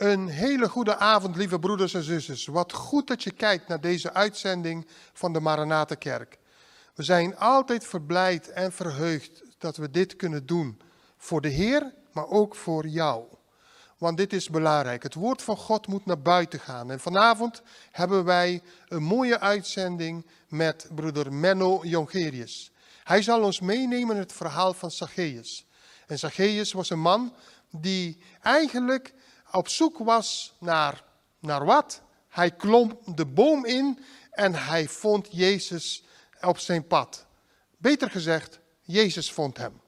Een hele goede avond, lieve broeders en zusters. Wat goed dat je kijkt naar deze uitzending van de Maranatenkerk. We zijn altijd verblijd en verheugd dat we dit kunnen doen. Voor de Heer, maar ook voor jou. Want dit is belangrijk. Het woord van God moet naar buiten gaan. En vanavond hebben wij een mooie uitzending met broeder Menno Jongerius. Hij zal ons meenemen in het verhaal van Zacchaeus. En Zacchaeus was een man die eigenlijk op zoek was naar, naar wat? Hij klom de boom in en hij vond Jezus op zijn pad. Beter gezegd, Jezus vond hem.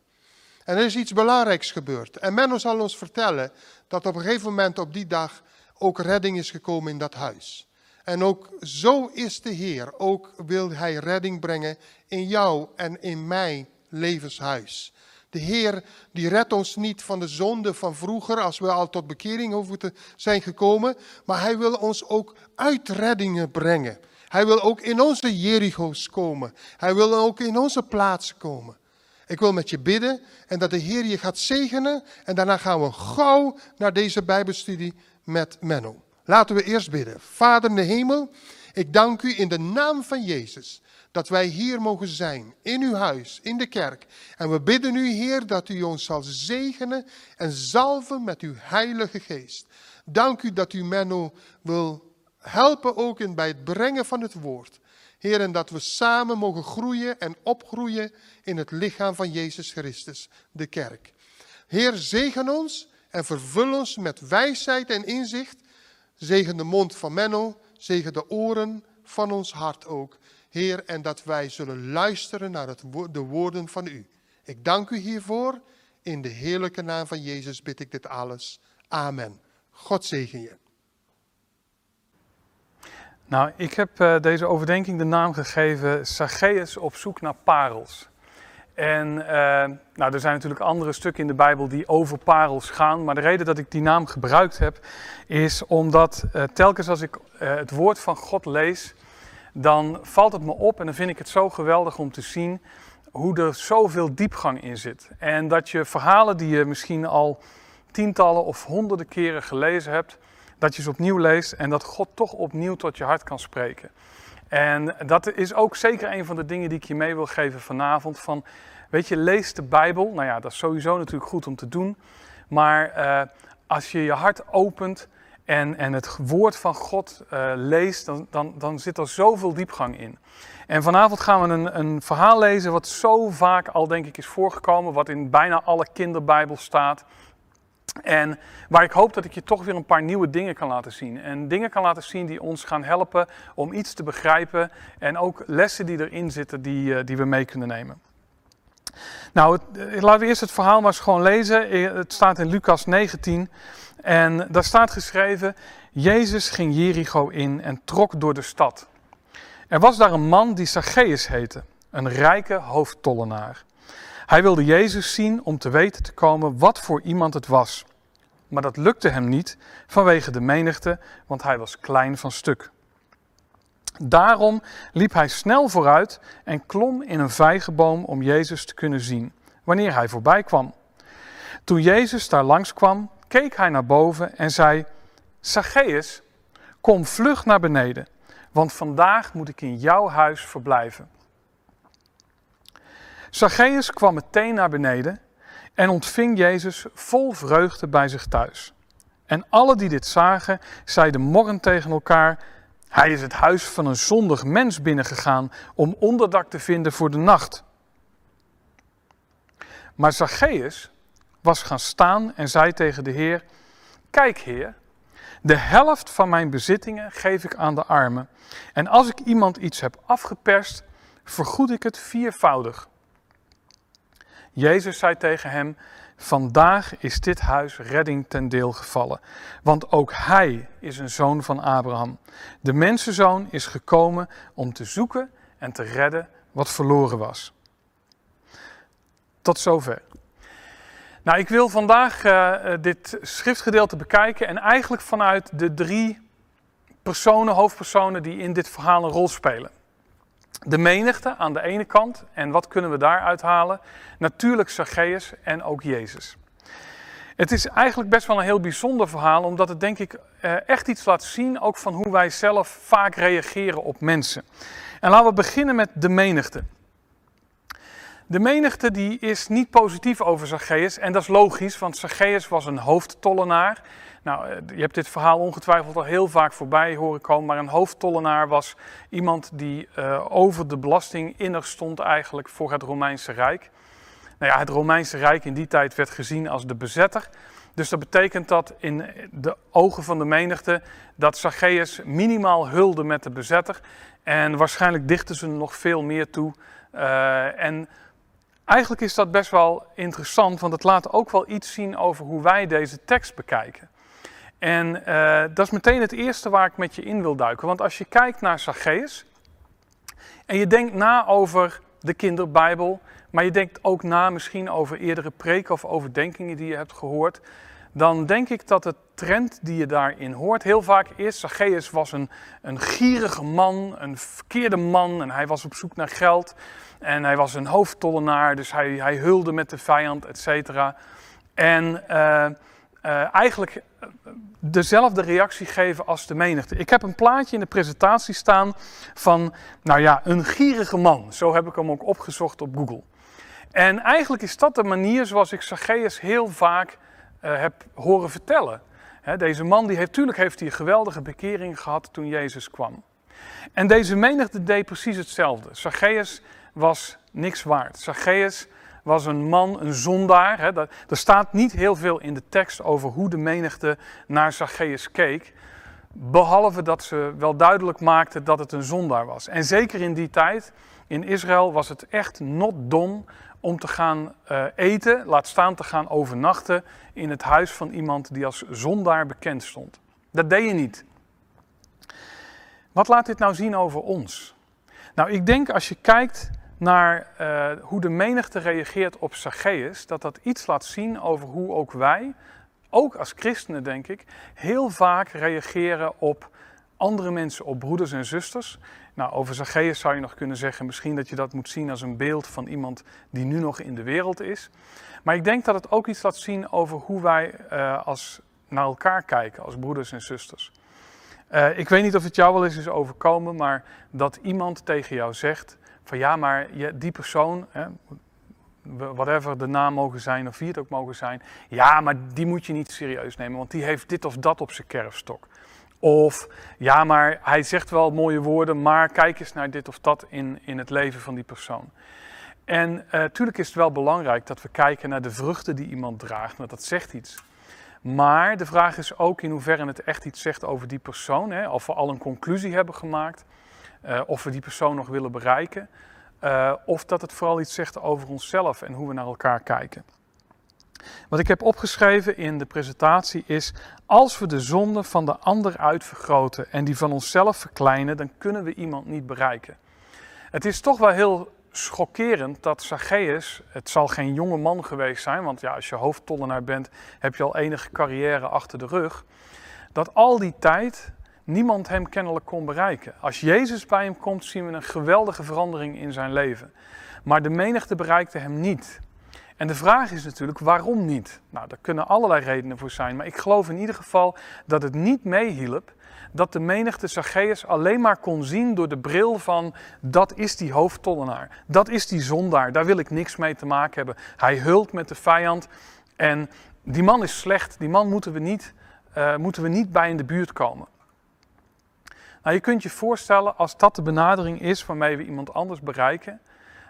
En er is iets belangrijks gebeurd. En Menno zal ons vertellen dat op een gegeven moment op die dag ook redding is gekomen in dat huis. En ook zo is de Heer. Ook wil Hij redding brengen in jou en in mijn levenshuis. De Heer die redt ons niet van de zonde van vroeger, als we al tot bekering te zijn gekomen. Maar Hij wil ons ook uit reddingen brengen. Hij wil ook in onze Jericho's komen. Hij wil ook in onze plaatsen komen. Ik wil met je bidden en dat de Heer je gaat zegenen. En daarna gaan we gauw naar deze Bijbelstudie met Menno. Laten we eerst bidden. Vader in de hemel, ik dank u in de naam van Jezus dat wij hier mogen zijn, in uw huis, in de kerk. En we bidden u, Heer, dat u ons zal zegenen en zalven met uw Heilige Geest. Dank u dat u Menno wil helpen ook in bij het brengen van het woord. Heer, en dat we samen mogen groeien en opgroeien in het lichaam van Jezus Christus, de kerk. Heer, zegen ons en vervul ons met wijsheid en inzicht. Zegen de mond van Menno, zegen de oren van ons hart ook. Heer, en dat wij zullen luisteren naar de woorden van u. Ik dank u hiervoor. In de heerlijke naam van Jezus bid ik dit alles. Amen. God zegen je. Nou, ik heb uh, deze overdenking de naam gegeven Zacchaeus op zoek naar parels. En uh, nou, er zijn natuurlijk andere stukken in de Bijbel die over parels gaan. Maar de reden dat ik die naam gebruikt heb, is omdat uh, telkens als ik het woord van God lees, dan valt het me op en dan vind ik het zo geweldig om te zien hoe er zoveel diepgang in zit. En dat je verhalen die je misschien al tientallen of honderden keren gelezen hebt, dat je ze opnieuw leest en dat God toch opnieuw tot je hart kan spreken. En dat is ook zeker een van de dingen die ik je mee wil geven vanavond. Van, weet je, lees de Bijbel. Nou ja, dat is sowieso natuurlijk goed om te doen. Maar uh, als je je hart opent en, en het woord van God uh, leest, dan, dan, dan zit er zoveel diepgang in. En vanavond gaan we een, een verhaal lezen wat zo vaak al denk ik is voorgekomen, wat in bijna alle kinderbijbels staat. En waar ik hoop dat ik je toch weer een paar nieuwe dingen kan laten zien. En dingen kan laten zien die ons gaan helpen om iets te begrijpen. En ook lessen die erin zitten die, uh, die we mee kunnen nemen. Nou, het, laten we eerst het verhaal maar eens gewoon lezen. Het staat in Lucas 19. En daar staat geschreven: Jezus ging Jericho in en trok door de stad. Er was daar een man die Zacchaeus heette, een rijke hoofdtollenaar. Hij wilde Jezus zien om te weten te komen wat voor iemand het was. Maar dat lukte hem niet vanwege de menigte, want hij was klein van stuk. Daarom liep hij snel vooruit en klom in een vijgenboom om Jezus te kunnen zien, wanneer hij voorbij kwam. Toen Jezus daar langs kwam, keek hij naar boven en zei: Zacchaeus, kom vlug naar beneden, want vandaag moet ik in jouw huis verblijven. Zacchaeus kwam meteen naar beneden en ontving Jezus vol vreugde bij zich thuis. En alle die dit zagen, zeiden morrend tegen elkaar: Hij is het huis van een zondig mens binnengegaan om onderdak te vinden voor de nacht. Maar Zacchaeus was gaan staan en zei tegen de Heer: Kijk, Heer, de helft van mijn bezittingen geef ik aan de armen. En als ik iemand iets heb afgeperst, vergoed ik het viervoudig. Jezus zei tegen hem: Vandaag is dit huis redding ten deel gevallen, want ook hij is een zoon van Abraham. De mensenzoon is gekomen om te zoeken en te redden wat verloren was. Tot zover. Nou, ik wil vandaag uh, dit schriftgedeelte bekijken en eigenlijk vanuit de drie personen, hoofdpersonen die in dit verhaal een rol spelen. De menigte aan de ene kant, en wat kunnen we daar uithalen? Natuurlijk Zacchaeus en ook Jezus. Het is eigenlijk best wel een heel bijzonder verhaal, omdat het denk ik eh, echt iets laat zien, ook van hoe wij zelf vaak reageren op mensen. En laten we beginnen met de menigte. De menigte die is niet positief over Zacchaeus en dat is logisch, want Zacchaeus was een hoofdtollenaar. Nou, eh, je hebt dit verhaal ongetwijfeld al heel vaak voorbij horen komen, maar een hoofdtollenaar was iemand die uh, over de belasting innig stond eigenlijk voor het Romeinse Rijk. Nou ja, het Romeinse Rijk in die tijd werd gezien als de bezetter. Dus dat betekent dat in de ogen van de menigte dat Zacchaeus minimaal hulde met de bezetter. En waarschijnlijk dichten ze nog veel meer toe. En eigenlijk is dat best wel interessant, want het laat ook wel iets zien over hoe wij deze tekst bekijken. En uh, dat is meteen het eerste waar ik met je in wil duiken. Want als je kijkt naar Zacchaeus en je denkt na over de kinderbijbel, maar je denkt ook na misschien over eerdere preken of overdenkingen die je hebt gehoord, dan denk ik dat de trend die je daarin hoort heel vaak is, Zacchaeus was een, een gierige man, een verkeerde man en hij was op zoek naar geld en hij was een hoofdtollenaar, dus hij, hij hulde met de vijand, et cetera. En uh, uh, eigenlijk dezelfde reactie geven als de menigte. Ik heb een plaatje in de presentatie staan van, nou ja, een gierige man. Zo heb ik hem ook opgezocht op Google. En eigenlijk is dat de manier zoals ik Zacchaeus heel vaak heb horen vertellen. Deze man, die heeft, natuurlijk heeft hij een geweldige bekering gehad toen Jezus kwam. En deze menigte deed precies hetzelfde. Zacchaeus was niks waard. Zacchaeus was een man, een zondaar. Hè. Er staat niet heel veel in de tekst over hoe de menigte naar Zacchaeus keek. Behalve dat ze wel duidelijk maakten dat het een zondaar was. En zeker in die tijd, in Israël, was het echt not dom om te gaan uh, eten, laat staan te gaan overnachten in het huis van iemand die als zondaar bekend stond. Dat deed je niet. Wat laat dit nou zien over ons? Nou, ik denk als je kijkt naar uh, hoe de menigte reageert op Zacchaeus, dat dat iets laat zien over hoe ook wij, ook als christenen denk ik, heel vaak reageren op andere mensen, op broeders en zusters. Nou, over Zacchaeus zou je nog kunnen zeggen, misschien dat je dat moet zien als een beeld van iemand die nu nog in de wereld is. Maar ik denk dat het ook iets laat zien over hoe wij uh, als, naar elkaar kijken als broeders en zusters. Uh, ik weet niet of het jou wel eens is overkomen, maar dat iemand tegen jou zegt van ja, maar die persoon, hè, whatever de naam mogen zijn of wie het ook mogen zijn, ja, maar die moet je niet serieus nemen, want die heeft dit of dat op zijn kerfstok. Of ja, maar hij zegt wel mooie woorden, maar kijk eens naar dit of dat in, in het leven van die persoon. En natuurlijk uh, is het wel belangrijk dat we kijken naar de vruchten die iemand draagt, want dat zegt iets. Maar de vraag is ook in hoeverre het echt iets zegt over die persoon. Hè? Of we al een conclusie hebben gemaakt. Uh, of we die persoon nog willen bereiken. Uh, of dat het vooral iets zegt over onszelf en hoe we naar elkaar kijken. Wat ik heb opgeschreven in de presentatie is: als we de zonde van de ander uitvergroten en die van onszelf verkleinen, dan kunnen we iemand niet bereiken. Het is toch wel heel schokkerend dat Zacchaeus, het zal geen jonge man geweest zijn, want ja, als je hoofdtollenaar bent, heb je al enige carrière achter de rug, dat al die tijd niemand hem kennelijk kon bereiken. Als Jezus bij hem komt, zien we een geweldige verandering in zijn leven. Maar de menigte bereikte hem niet. En de vraag is natuurlijk, waarom niet? Nou, daar kunnen allerlei redenen voor zijn, maar ik geloof in ieder geval dat het niet meehielp dat de menigte Zacchaeus alleen maar kon zien door de bril van dat is die hoofdtollenaar, dat is die zondaar, daar wil ik niks mee te maken hebben. Hij hult met de vijand en die man is slecht, die man moeten we niet, uh, moeten we niet bij in de buurt komen. Nou, je kunt je voorstellen als dat de benadering is waarmee we iemand anders bereiken,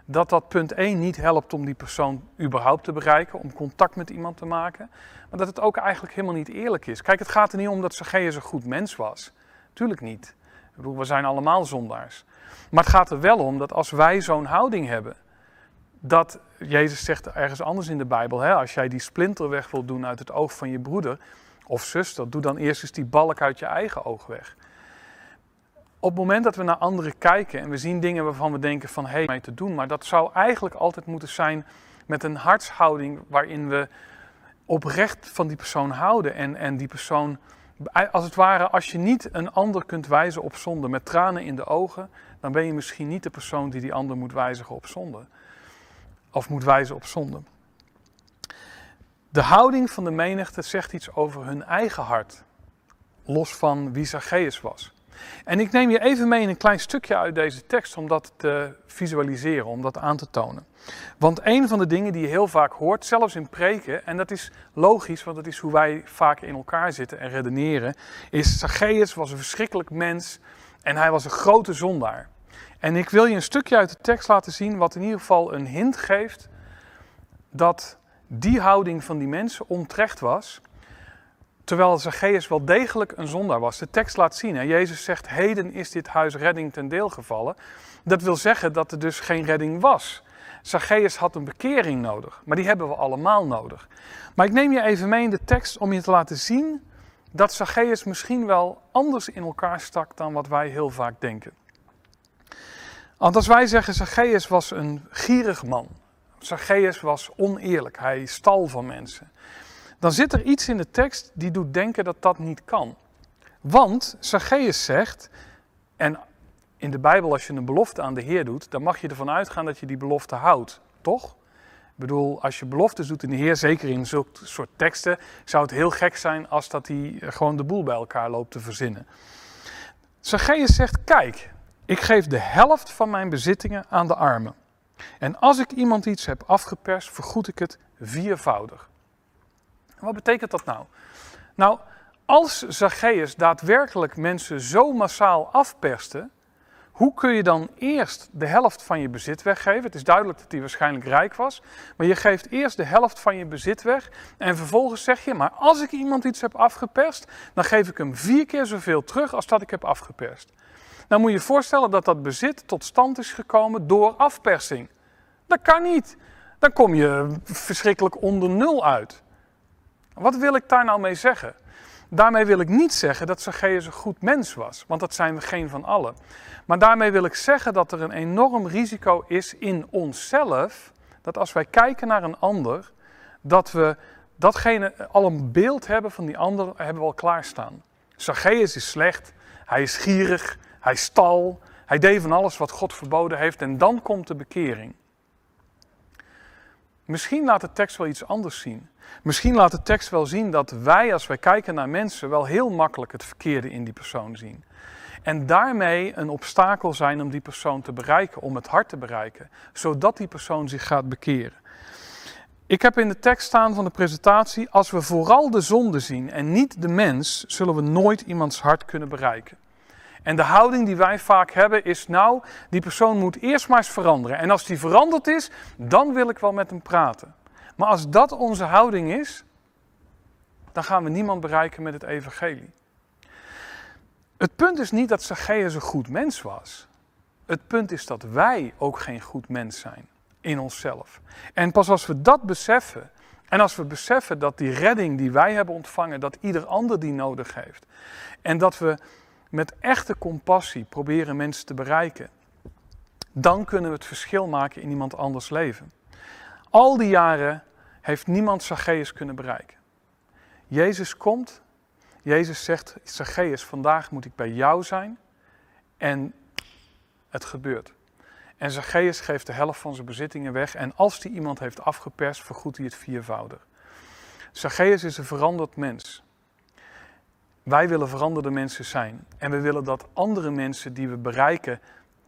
dat dat punt 1 niet helpt om die persoon überhaupt te bereiken, om contact met iemand te maken, maar dat het ook eigenlijk helemaal niet eerlijk is. Kijk, het gaat er niet om dat Zacchaeus een goed mens was. Tuurlijk niet. We zijn allemaal zondaars. Maar het gaat er wel om dat als wij zo'n houding hebben, dat Jezus zegt ergens anders in de Bijbel, hè, als jij die splinter weg wilt doen uit het oog van je broeder of zuster, doe dan eerst eens die balk uit je eigen oog weg. Op het moment dat we naar anderen kijken en we zien dingen waarvan we denken van hé, hey, mee te doen, maar dat zou eigenlijk altijd moeten zijn met een hartshouding waarin we oprecht van die persoon houden en, en die persoon, als het ware, als je niet een ander kunt wijzen op zonde met tranen in de ogen, dan ben je misschien niet de persoon die die ander moet wijzigen op zonde. Of moet wijzen op zonde. De houding van de menigte zegt iets over hun eigen hart, los van wie Zacchaeus was. En ik neem je even mee in een klein stukje uit deze tekst om dat te visualiseren, om dat aan te tonen. Want een van de dingen die je heel vaak hoort, zelfs in preken, en dat is logisch, want dat is hoe wij vaak in elkaar zitten en redeneren, is Zacchaeus was een verschrikkelijk mens en hij was een grote zondaar. En ik wil je een stukje uit de tekst laten zien wat in ieder geval een hint geeft dat die houding van die mensen onterecht was, terwijl Zacchaeus wel degelijk een zondaar was. De tekst laat zien, hè? Jezus zegt, heden is dit huis redding ten deel gevallen. Dat wil zeggen dat er dus geen redding was. Zacchaeus had een bekering nodig, maar die hebben we allemaal nodig. Maar ik neem je even mee in de tekst om je te laten zien dat Zacchaeus misschien wel anders in elkaar stak dan wat wij heel vaak denken. Want als wij zeggen Zacchaeus was een gierig man, Zacchaeus was oneerlijk, hij stal van mensen, dan zit er iets in de tekst die doet denken dat dat niet kan. Want Zacchaeus zegt, en in de Bijbel als je een belofte aan de Heer doet, dan mag je ervan uitgaan dat je die belofte houdt, toch? Ik bedoel, als je beloftes doet in de Heer, zeker in zulke soort teksten, zou het heel gek zijn als dat hij gewoon de boel bij elkaar loopt te verzinnen. Zacchaeus zegt, kijk, ik geef de helft van mijn bezittingen aan de armen. En als ik iemand iets heb afgeperst, vergoed ik het viervoudig. Wat betekent dat nou? Nou, als Zacchaeus daadwerkelijk mensen zo massaal afperste, hoe kun je dan eerst de helft van je bezit weggeven? Het is duidelijk dat hij waarschijnlijk rijk was, maar je geeft eerst de helft van je bezit weg en vervolgens zeg je, maar als ik iemand iets heb afgeperst, dan geef ik hem vier keer zoveel terug als dat ik heb afgeperst. Dan moet je je voorstellen dat dat bezit tot stand is gekomen door afpersing. Dat kan niet. Dan kom je verschrikkelijk onder nul uit. Wat wil ik daar nou mee zeggen? Daarmee wil ik niet zeggen dat Zacchaeus een goed mens was, want dat zijn we geen van allen. Maar daarmee wil ik zeggen dat er een enorm risico is in onszelf, dat als wij kijken naar een ander, dat we datgene al een beeld hebben van die ander, hebben we al klaarstaan. Zacchaeus is slecht, hij is gierig, hij stal, hij deed van alles wat God verboden heeft en dan komt de bekering. Misschien laat de tekst wel iets anders zien. Misschien laat de tekst wel zien dat wij, als wij kijken naar mensen, wel heel makkelijk het verkeerde in die persoon zien. En daarmee een obstakel zijn om die persoon te bereiken, om het hart te bereiken, zodat die persoon zich gaat bekeren. Ik heb in de tekst staan van de presentatie: als we vooral de zonde zien en niet de mens, zullen we nooit iemands hart kunnen bereiken. En de houding die wij vaak hebben is, nou, die persoon moet eerst maar eens veranderen. En als die veranderd is, dan wil ik wel met hem praten. Maar als dat onze houding is, dan gaan we niemand bereiken met het evangelie. Het punt is niet dat Zacchaeus een goed mens was. Het punt is dat wij ook geen goed mens zijn in onszelf. En pas als we dat beseffen, en als we beseffen dat die redding die wij hebben ontvangen, dat ieder ander die nodig heeft, en dat we met echte compassie proberen mensen te bereiken, dan kunnen we het verschil maken in iemand anders leven. Al die jaren heeft niemand Zacchaeus kunnen bereiken. Jezus komt, Jezus zegt, Zacchaeus, vandaag moet ik bij jou zijn. En het gebeurt. En Zacchaeus geeft de helft van zijn bezittingen weg. En als die iemand heeft afgeperst, vergoedt hij het viervoudig. Zacchaeus is een veranderd mens. Wij willen veranderde mensen zijn. En we willen dat andere mensen die we bereiken,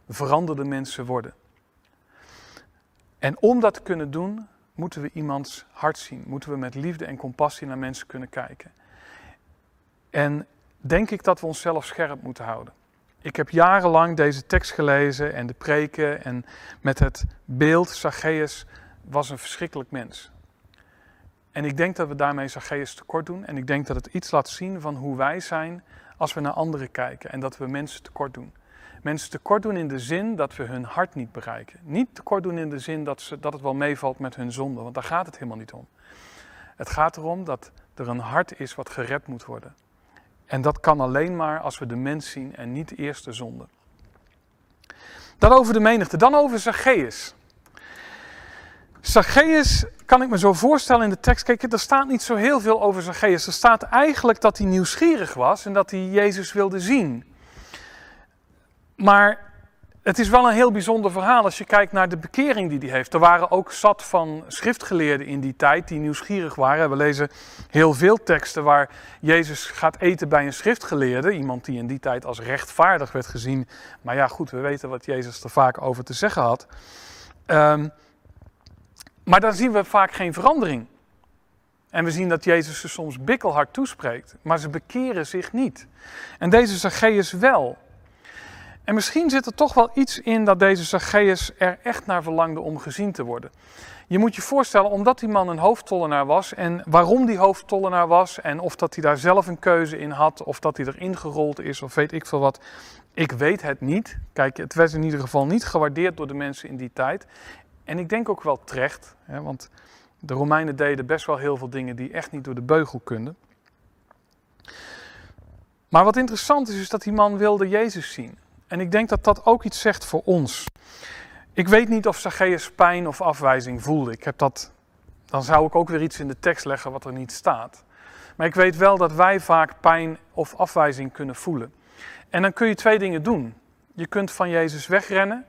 veranderde mensen worden. En om dat te kunnen doen, moeten we iemands hart zien. Moeten we met liefde en compassie naar mensen kunnen kijken. En denk ik dat we onszelf scherp moeten houden. Ik heb jarenlang deze tekst gelezen en de preken en met het beeld Zacchaeus was een verschrikkelijk mens. En ik denk dat we daarmee Zacchaeus tekort doen. En ik denk dat het iets laat zien van hoe wij zijn als we naar anderen kijken. En dat we mensen tekort doen. Mensen tekort doen in de zin dat we hun hart niet bereiken. Niet tekort doen in de zin dat, ze, dat het wel meevalt met hun zonde. Want daar gaat het helemaal niet om. Het gaat erom dat er een hart is wat gered moet worden. En dat kan alleen maar als we de mens zien en niet eerst de zonde. Dan over de menigte. Dan over Zacchaeus. Zacchaeus kan ik me zo voorstellen in de tekst. Kijk, er staat niet zo heel veel over Zacchaeus. Er staat eigenlijk dat hij nieuwsgierig was en dat hij Jezus wilde zien. Maar het is wel een heel bijzonder verhaal als je kijkt naar de bekering die hij heeft. Er waren ook zat van schriftgeleerden in die tijd die nieuwsgierig waren. We lezen heel veel teksten waar Jezus gaat eten bij een schriftgeleerde. Iemand die in die tijd als rechtvaardig werd gezien. Maar ja, goed, we weten wat Jezus er vaak over te zeggen had. Um, maar dan zien we vaak geen verandering. En we zien dat Jezus ze soms bikkelhard toespreekt, maar ze bekeren zich niet. En deze Zacchaeus wel. En misschien zit er toch wel iets in dat deze Zacchaeus er echt naar verlangde om gezien te worden. Je moet je voorstellen, omdat die man een hoofdtollenaar was en waarom die hoofdtollenaar was en of dat hij daar zelf een keuze in had of dat hij erin gerold is of weet ik veel wat. Ik weet het niet. Kijk, het werd in ieder geval niet gewaardeerd door de mensen in die tijd. En ik denk ook wel terecht, hè, want de Romeinen deden best wel heel veel dingen die echt niet door de beugel konden. Maar wat interessant is, is dat die man wilde Jezus zien. En ik denk dat dat ook iets zegt voor ons. Ik weet niet of Zacchaeus pijn of afwijzing voelde. Ik heb dat, dan zou ik ook weer iets in de tekst leggen wat er niet staat. Maar ik weet wel dat wij vaak pijn of afwijzing kunnen voelen. En dan kun je twee dingen doen. Je kunt van Jezus wegrennen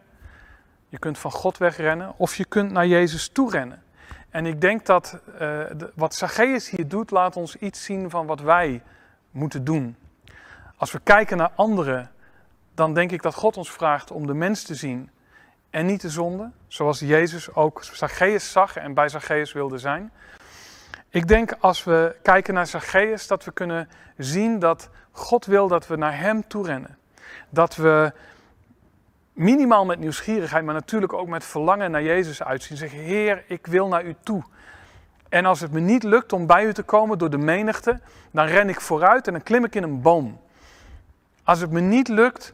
je kunt van God wegrennen of je kunt naar Jezus toe rennen. En ik denk dat uh, wat Zacchaeus hier doet, laat ons iets zien van wat wij moeten doen. Als we kijken naar anderen, dan denk ik dat God ons vraagt om de mens te zien en niet de zonde. Zoals Jezus ook Zacchaeus zag en bij Zacchaeus wilde zijn. Ik denk als we kijken naar Zacchaeus, dat we kunnen zien dat God wil dat we naar Hem toe rennen. Dat we minimaal met nieuwsgierigheid, maar natuurlijk ook met verlangen naar Jezus uitzien. Zeggen, Heer, ik wil naar u toe. En als het me niet lukt om bij u te komen door de menigte, dan ren ik vooruit en dan klim ik in een boom. Als het me niet lukt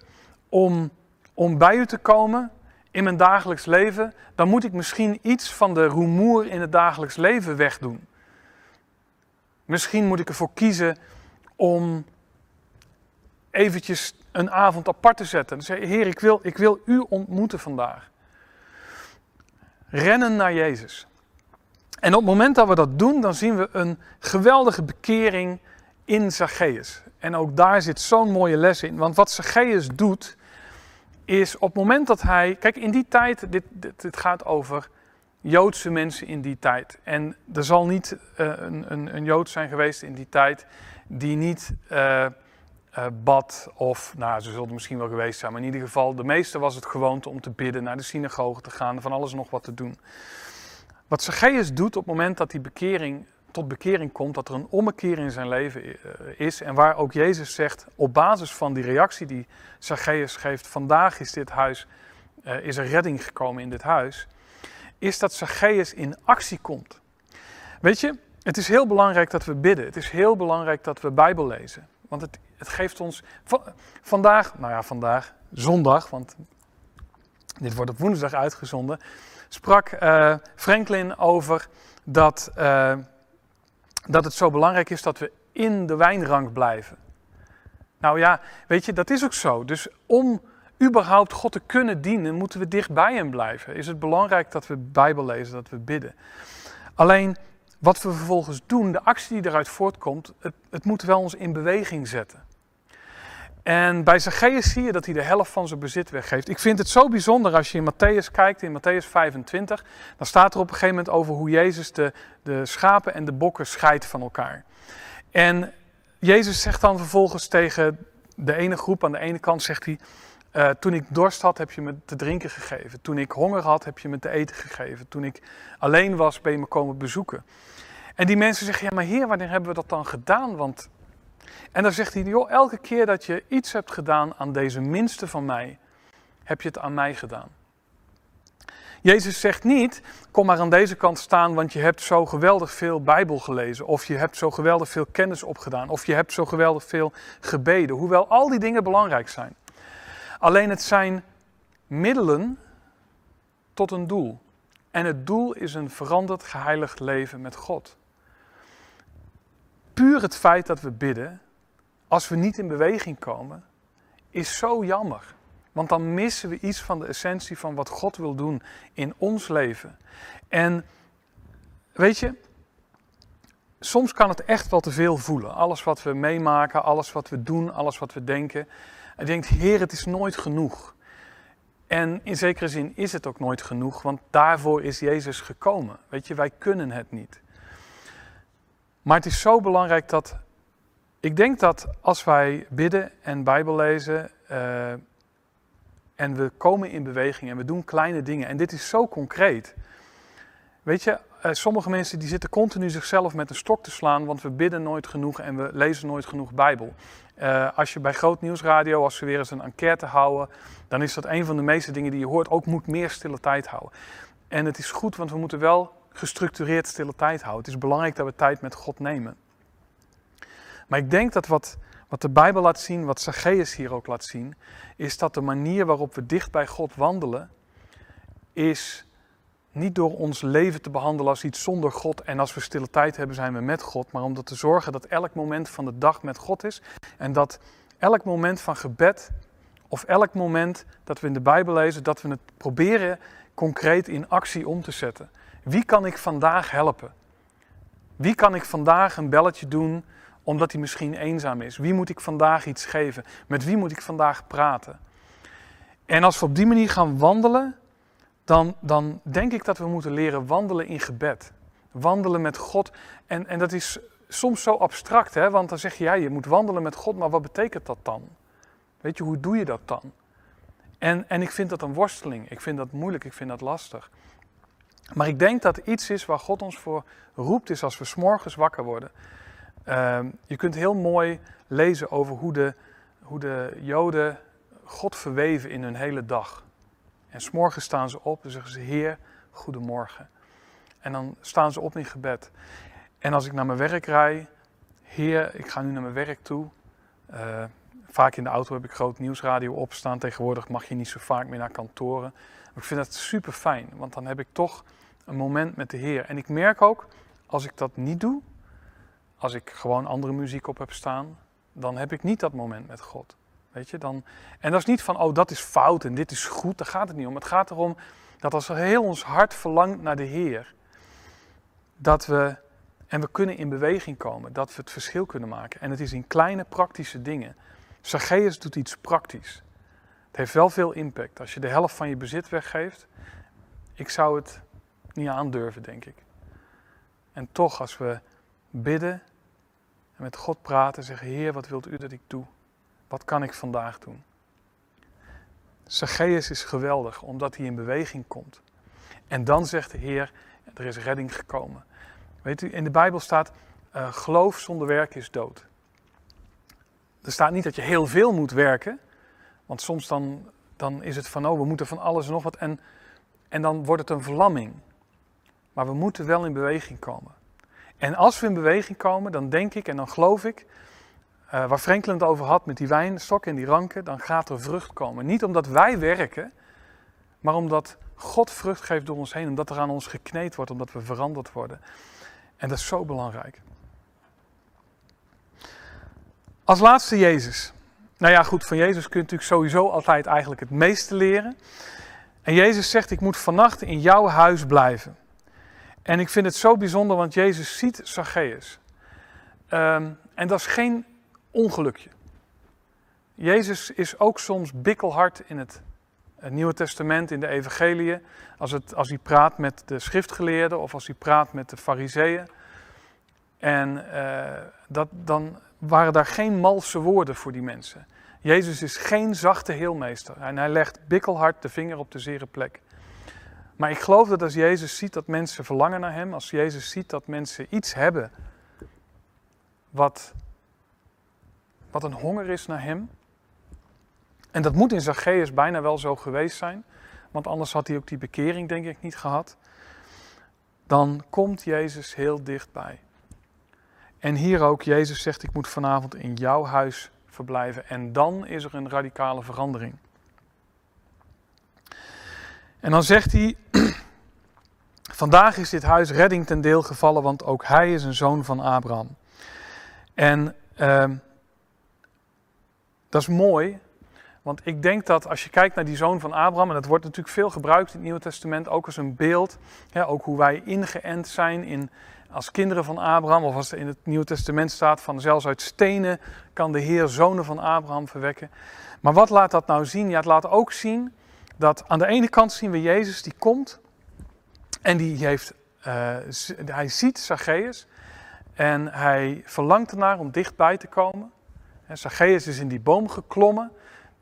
om, om bij u te komen in mijn dagelijks leven, dan moet ik misschien iets van de rumoer in het dagelijks leven wegdoen. Misschien moet ik ervoor kiezen om eventjes een avond apart te zetten. Dan zeg Heer, ik wil, ik wil u ontmoeten vandaag. Rennen naar Jezus. En op het moment dat we dat doen, dan zien we een geweldige bekering in Zacchaeus. En ook daar zit zo'n mooie les in. Want wat Zacchaeus doet, is op het moment dat hij. Kijk, in die tijd, dit, dit, gaat over Joodse mensen in die tijd. En er zal niet uh, een, een, een Jood zijn geweest in die tijd die niet. Uh, uh, bad. Of, nou, ze zullen misschien wel geweest zijn, maar in ieder geval, de meeste was het gewoonte om te bidden, naar de synagoge te gaan, van alles nog wat te doen. Wat Zacchaeus doet op het moment dat die bekering tot bekering komt, dat er een ommekeer in zijn leven eh, is. En waar ook Jezus zegt, op basis van die reactie die Zacchaeus geeft, vandaag is dit huis, uh, is er redding gekomen in dit huis, is dat Zacchaeus in actie komt. Weet je, het is heel belangrijk dat we bidden. Het is heel belangrijk dat we Bijbel lezen. Want het, het geeft ons. Vandaag, nou ja, vandaag, zondag, want dit wordt op woensdag uitgezonden. Sprak uh, Franklin over dat, uh, dat het zo belangrijk is dat we in de wijnrank blijven. Nou ja, weet je, dat is ook zo. Dus om überhaupt God te kunnen dienen, moeten we dicht bij Hem blijven. Is het belangrijk dat we Bijbel lezen, dat we bidden. Alleen wat we vervolgens doen, de actie die eruit voortkomt, het, het moet wel ons in beweging zetten. En bij Zacchaeus zie je dat hij de helft van zijn bezit weggeeft. Ik vind het zo bijzonder als je in Matthäus kijkt, in Matthäus 25, dan staat er op een gegeven moment over hoe Jezus de, de schapen en de bokken scheidt van elkaar. En Jezus zegt dan vervolgens tegen de ene groep, aan de ene kant zegt hij, uh, toen ik dorst had, heb je me te drinken gegeven. Toen ik honger had, heb je me te eten gegeven. Toen ik alleen was, ben je me komen bezoeken. En die mensen zeggen, ja maar heer, wanneer hebben we dat dan gedaan? Want... En dan zegt hij, joh, elke keer dat je iets hebt gedaan aan deze minste van mij, heb je het aan mij gedaan. Jezus zegt niet, kom maar aan deze kant staan, want je hebt zo geweldig veel Bijbel gelezen. Of je hebt zo geweldig veel kennis opgedaan. Of je hebt zo geweldig veel gebeden. Hoewel al die dingen belangrijk zijn. Alleen het zijn middelen tot een doel. En het doel is een veranderd, geheiligd leven met God. Puur het feit dat we bidden, als we niet in beweging komen, is zo jammer. Want dan missen we iets van de essentie van wat God wil doen in ons leven. En weet je, soms kan het echt wel te veel voelen. Alles wat we meemaken, alles wat we doen, alles wat we denken. En denkt, Heer, het is nooit genoeg. En in zekere zin is het ook nooit genoeg, want daarvoor is Jezus gekomen. Weet je, wij kunnen het niet. Maar het is zo belangrijk dat. Ik denk dat als wij bidden en Bijbel lezen. Uh, en we komen in beweging en we doen kleine dingen. En dit is zo concreet. Weet je, uh, sommige mensen die zitten continu zichzelf met een stok te slaan, want we bidden nooit genoeg en we lezen nooit genoeg Bijbel. Uh, als je bij Groot Nieuwsradio, als ze weer eens een enquête houden, dan is dat een van de meeste dingen die je hoort. Ook moet meer stille tijd houden. En het is goed, want we moeten wel gestructureerd stille tijd houden. Het is belangrijk dat we tijd met God nemen. Maar ik denk dat wat, wat de Bijbel laat zien, wat Zacchaeus hier ook laat zien, is dat de manier waarop we dicht bij God wandelen, is niet door ons leven te behandelen als iets zonder God en als we stille tijd hebben zijn we met God, maar om te zorgen dat elk moment van de dag met God is en dat elk moment van gebed of elk moment dat we in de Bijbel lezen, dat we het proberen concreet in actie om te zetten. Wie kan ik vandaag helpen? Wie kan ik vandaag een belletje doen omdat hij misschien eenzaam is? Wie moet ik vandaag iets geven? Met wie moet ik vandaag praten? En als we op die manier gaan wandelen, dan, dan denk ik dat we moeten leren wandelen in gebed. Wandelen met God. En, en dat is soms zo abstract, hè? want dan zeg je ja, je moet wandelen met God, maar wat betekent dat dan? Weet je, hoe doe je dat dan? En, en ik vind dat een worsteling. Ik vind dat moeilijk, ik vind dat lastig. Maar ik denk dat iets is waar God ons voor roept, is als we s'morgens wakker worden. Uh, je kunt heel mooi lezen over hoe de, hoe de Joden God verweven in hun hele dag. En s'morgens staan ze op en zeggen ze: Heer, goedemorgen. En dan staan ze op in gebed. En als ik naar mijn werk rijd, Heer, ik ga nu naar mijn werk toe. Uh, vaak in de auto heb ik groot nieuwsradio opstaan. Tegenwoordig mag je niet zo vaak meer naar kantoren. Ik vind dat super fijn, want dan heb ik toch een moment met de Heer. En ik merk ook, als ik dat niet doe, als ik gewoon andere muziek op heb staan, dan heb ik niet dat moment met God. Weet je, dan, en dat is niet van, oh dat is fout en dit is goed, daar gaat het niet om. Het gaat erom dat als heel ons hart verlangt naar de Heer, dat we, en we kunnen in beweging komen, dat we het verschil kunnen maken. En het is in kleine praktische dingen. Zacchaeus doet iets praktisch. Het heeft wel veel impact. Als je de helft van je bezit weggeeft, ik zou het niet aandurven, denk ik. En toch, als we bidden en met God praten, zeggen: Heer, wat wilt u dat ik doe? Wat kan ik vandaag doen? Zacchaeus is geweldig, omdat hij in beweging komt. En dan zegt de Heer: Er is redding gekomen. Weet u, in de Bijbel staat: uh, Geloof zonder werk is dood. Er staat niet dat je heel veel moet werken, want soms dan, dan is het van: Oh, we moeten van alles en nog wat. En, en dan wordt het een verlamming. Maar we moeten wel in beweging komen. En als we in beweging komen, dan denk ik en dan geloof ik, uh, waar Franklin het over had met die wijnstok en die ranken, dan gaat er vrucht komen. Niet omdat wij werken, maar omdat God vrucht geeft door ons heen, omdat er aan ons gekneed wordt, omdat we veranderd worden. En dat is zo belangrijk. Als laatste Jezus. Nou ja, goed, van Jezus kun je natuurlijk sowieso altijd eigenlijk het meeste leren. En Jezus zegt, ik moet vannacht in jouw huis blijven. En ik vind het zo bijzonder, want Jezus ziet Zacchaeus. Um, en dat is geen ongelukje. Jezus is ook soms bikkelhard in het, het Nieuwe Testament, in de Evangelie. Als, als hij praat met de schriftgeleerden of als hij praat met de fariseeën. En uh, dat, dan waren daar geen malse woorden voor die mensen. Jezus is geen zachte heelmeester. En hij legt bikkelhard de vinger op de zere plek. Maar ik geloof dat als Jezus ziet dat mensen verlangen naar Hem, als Jezus ziet dat mensen iets hebben wat, wat een honger is naar Hem, en dat moet in Zacchaeus bijna wel zo geweest zijn, want anders had hij ook die bekering denk ik niet gehad, dan komt Jezus heel dichtbij. En hier ook, Jezus zegt, ik moet vanavond in jouw huis verblijven. En dan is er een radicale verandering. En dan zegt hij, vandaag is dit huis redding ten deel gevallen, want ook hij is een zoon van Abraham. En uh, dat is mooi, want ik denk dat als je kijkt naar die zoon van Abraham, en dat wordt natuurlijk veel gebruikt in het Nieuwe Testament, ook als een beeld, ook hoe wij ingeënt zijn in, als kinderen van Abraham, of als er in het Nieuwe Testament staat van zelfs uit stenen kan de Heer zonen van Abraham verwekken. Maar wat laat dat nou zien? Ja, het laat ook zien dat aan de ene kant zien we Jezus die komt en die heeft, uh, hij ziet Zacchaeus en hij verlangt ernaar om dichtbij te komen. En Zacchaeus is in die boom geklommen,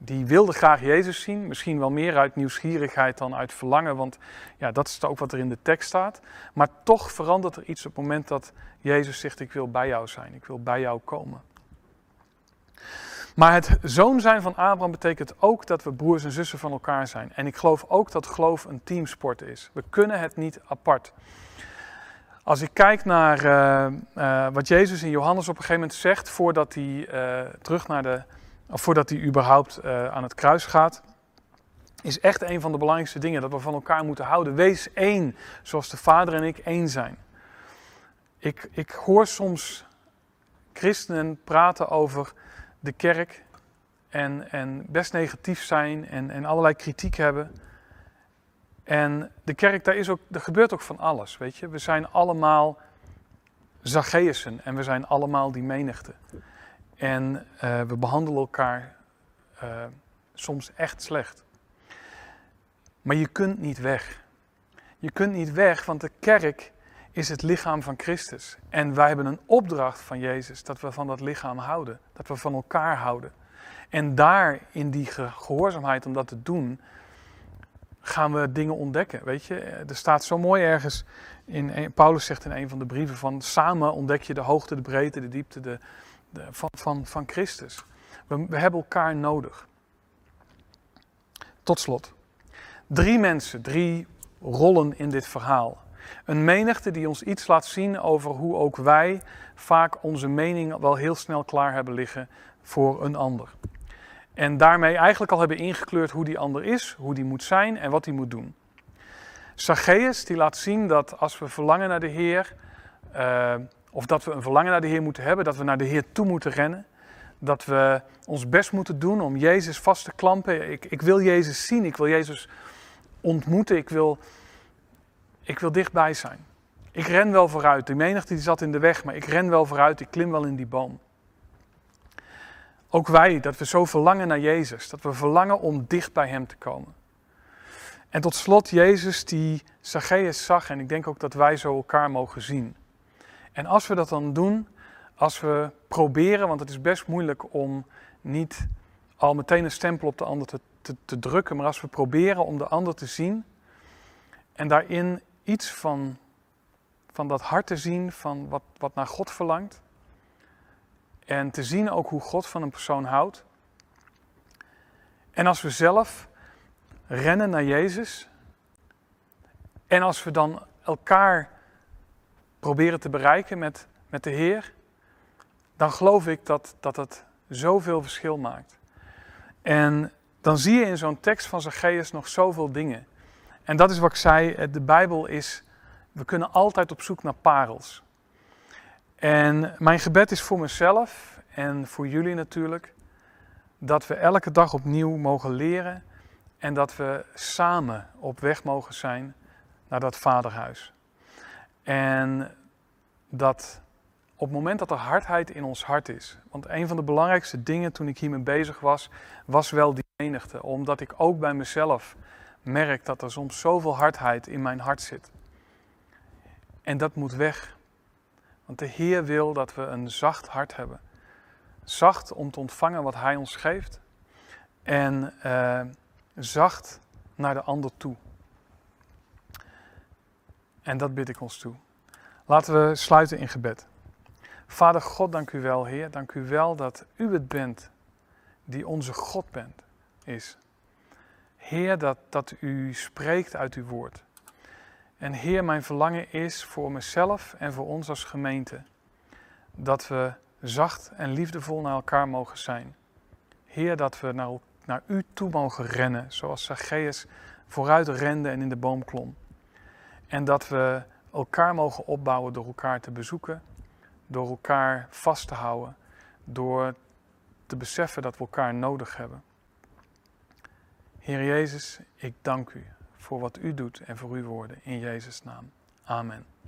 die wilde graag Jezus zien, misschien wel meer uit nieuwsgierigheid dan uit verlangen, want ja, dat is ook wat er in de tekst staat. Maar toch verandert er iets op het moment dat Jezus zegt, ik wil bij jou zijn, ik wil bij jou komen. Maar het zoon zijn van Abraham betekent ook dat we broers en zussen van elkaar zijn. En ik geloof ook dat geloof een teamsport is. We kunnen het niet apart. Als ik kijk naar uh, uh, wat Jezus in Johannes op een gegeven moment zegt, voordat hij uh, terug naar de, of voordat hij überhaupt aan het kruis gaat, is echt een van de belangrijkste dingen dat we van elkaar moeten houden. Wees één, zoals de Vader en ik één zijn. Ik, ik hoor soms christenen praten over de kerk en, en best negatief zijn en, en allerlei kritiek hebben. En de kerk, daar, is ook, er gebeurt ook van alles, weet je. We zijn allemaal Zacchaeusen en we zijn allemaal die menigte. En uh, we behandelen elkaar uh, soms echt slecht. Maar je kunt niet weg. Je kunt niet weg, want de kerk is het lichaam van Christus. En wij hebben een opdracht van Jezus dat we van dat lichaam houden, dat we van elkaar houden. En daar, in die gehoorzaamheid om dat te doen, gaan we dingen ontdekken. Weet je, er staat zo mooi ergens, in, Paulus zegt in een van de brieven van samen ontdek je de hoogte, de breedte, de diepte de, van, van, van Christus. We, we hebben elkaar nodig. Tot slot. Drie mensen, drie rollen in dit verhaal. Een menigte die ons iets laat zien over hoe ook wij vaak onze mening wel heel snel klaar hebben liggen voor een ander. En daarmee eigenlijk al hebben ingekleurd hoe die ander is, hoe die moet zijn en wat hij moet doen. Zacchaeus die laat zien dat als we verlangen naar de Heer, uh, of dat we een verlangen naar de Heer moeten hebben, dat we naar de Heer toe moeten rennen. Dat we ons best moeten doen om Jezus vast te klampen. Ik, ik wil Jezus zien, ik wil Jezus ontmoeten, ik wil ik wil dichtbij zijn. Ik ren wel vooruit. De menigte die zat in de weg, maar ik ren wel vooruit. Ik klim wel in die boom. Ook wij, dat we zo verlangen naar Jezus. Dat we verlangen om dicht bij Hem te komen. En tot slot Jezus die Zacchaeus zag. En ik denk ook dat wij zo elkaar mogen zien. En als we dat dan doen, als we proberen, want het is best moeilijk om niet al meteen een stempel op de ander te, te, te drukken. Maar als we proberen om de ander te zien en daarin iets van, van dat hart te zien van wat, wat naar God verlangt. En te zien ook hoe God van een persoon houdt. En als we zelf rennen naar Jezus. En als we dan elkaar proberen te bereiken met, met de Heer. Dan geloof ik dat, dat het zoveel verschil maakt. En dan zie je in zo'n tekst van Zacchaeus nog zoveel dingen. En dat is wat ik zei, eh, de Bijbel is, we kunnen altijd op zoek naar parels. En mijn gebed is voor mezelf en voor jullie natuurlijk, dat we elke dag opnieuw mogen leren en dat we samen op weg mogen zijn naar dat vaderhuis. En dat op het moment dat er hardheid in ons hart is, want een van de belangrijkste dingen toen ik hiermee bezig was, was wel die menigte, omdat ik ook bij mezelf merk dat er soms zoveel hardheid in mijn hart zit. En dat moet weg. Want de Heer wil dat we een zacht hart hebben. Zacht om te ontvangen wat Hij ons geeft. En uh, zacht naar de ander toe. En dat bid ik ons toe. Laten we sluiten in gebed. Vader God, dank u wel, Heer. Dank u wel dat u het bent die onze God bent, is. Heer, dat, dat u spreekt uit uw woord. En Heer, mijn verlangen is voor mezelf en voor ons als gemeente dat we zacht en liefdevol naar elkaar mogen zijn. Heer, dat we naar, naar u toe mogen rennen, zoals Zacchaeus vooruit rende en in de boom klom. En dat we elkaar mogen opbouwen door elkaar te bezoeken, door elkaar vast te houden, door te beseffen dat we elkaar nodig hebben. Heer Jezus, ik dank u voor wat u doet en voor uw woorden. In Jezus' naam. Amen.